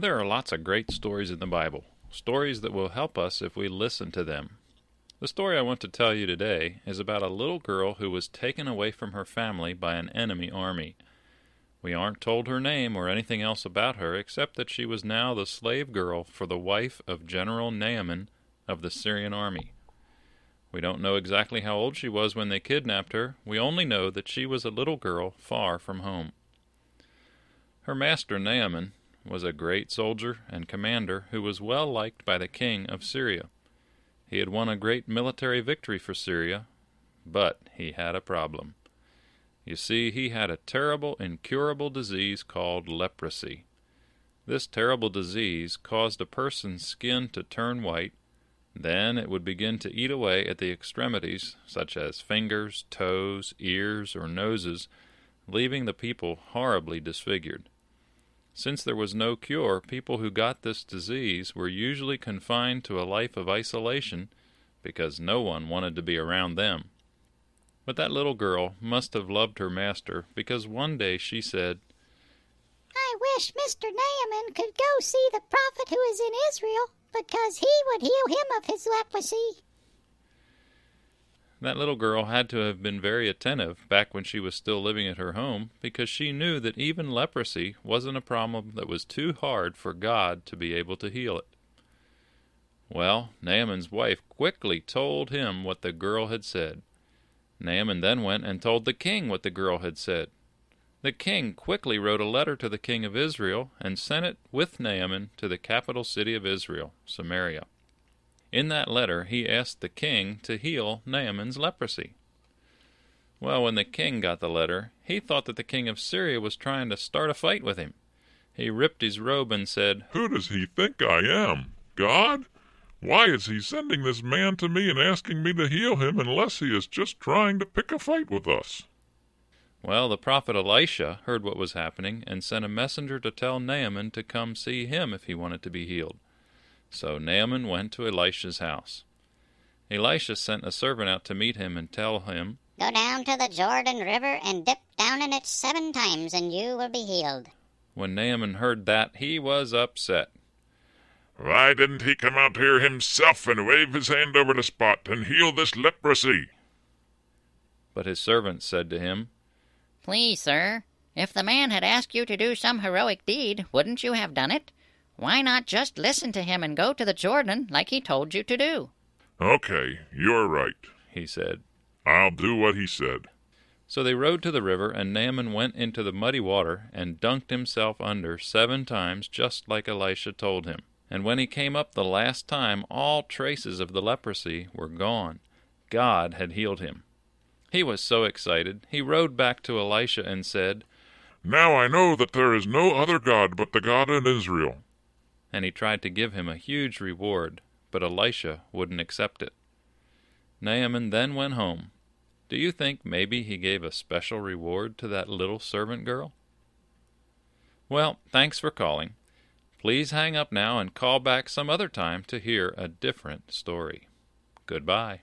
There are lots of great stories in the Bible, stories that will help us if we listen to them. The story I want to tell you today is about a little girl who was taken away from her family by an enemy army. We aren't told her name or anything else about her except that she was now the slave girl for the wife of General Naaman of the Syrian army. We don't know exactly how old she was when they kidnapped her. We only know that she was a little girl far from home. Her master Naaman was a great soldier and commander who was well liked by the king of Syria. He had won a great military victory for Syria, but he had a problem. You see, he had a terrible, incurable disease called leprosy. This terrible disease caused a person's skin to turn white then it would begin to eat away at the extremities, such as fingers, toes, ears, or noses, leaving the people horribly disfigured. Since there was no cure, people who got this disease were usually confined to a life of isolation because no one wanted to be around them. But that little girl must have loved her master because one day she said, I wish Mr. Naaman could go see the prophet who is in Israel because he would heal him of his leprosy. That little girl had to have been very attentive back when she was still living at her home because she knew that even leprosy wasn't a problem that was too hard for God to be able to heal it. Well, Naaman's wife quickly told him what the girl had said. Naaman then went and told the king what the girl had said. The king quickly wrote a letter to the king of Israel and sent it with Naaman to the capital city of Israel, Samaria. In that letter he asked the king to heal Naaman's leprosy. Well, when the king got the letter, he thought that the king of Syria was trying to start a fight with him. He ripped his robe and said, Who does he think I am? God? Why is he sending this man to me and asking me to heal him unless he is just trying to pick a fight with us? Well, the prophet Elisha heard what was happening and sent a messenger to tell Naaman to come see him if he wanted to be healed. So Naaman went to Elisha's house. Elisha sent a servant out to meet him and tell him, Go down to the Jordan River and dip down in it seven times, and you will be healed. When Naaman heard that, he was upset. Why didn't he come out here himself and wave his hand over the spot and heal this leprosy? But his servant said to him, Please, sir, if the man had asked you to do some heroic deed, wouldn't you have done it? Why not just listen to him and go to the Jordan like he told you to do? Okay, you're right, he said. I'll do what he said. So they rode to the river, and Naaman went into the muddy water and dunked himself under seven times, just like Elisha told him. And when he came up the last time, all traces of the leprosy were gone. God had healed him. He was so excited, he rode back to Elisha and said, Now I know that there is no other God but the God in Israel. And he tried to give him a huge reward, but Elisha wouldn't accept it. Naaman then went home. Do you think maybe he gave a special reward to that little servant girl? Well, thanks for calling. Please hang up now and call back some other time to hear a different story. Goodbye.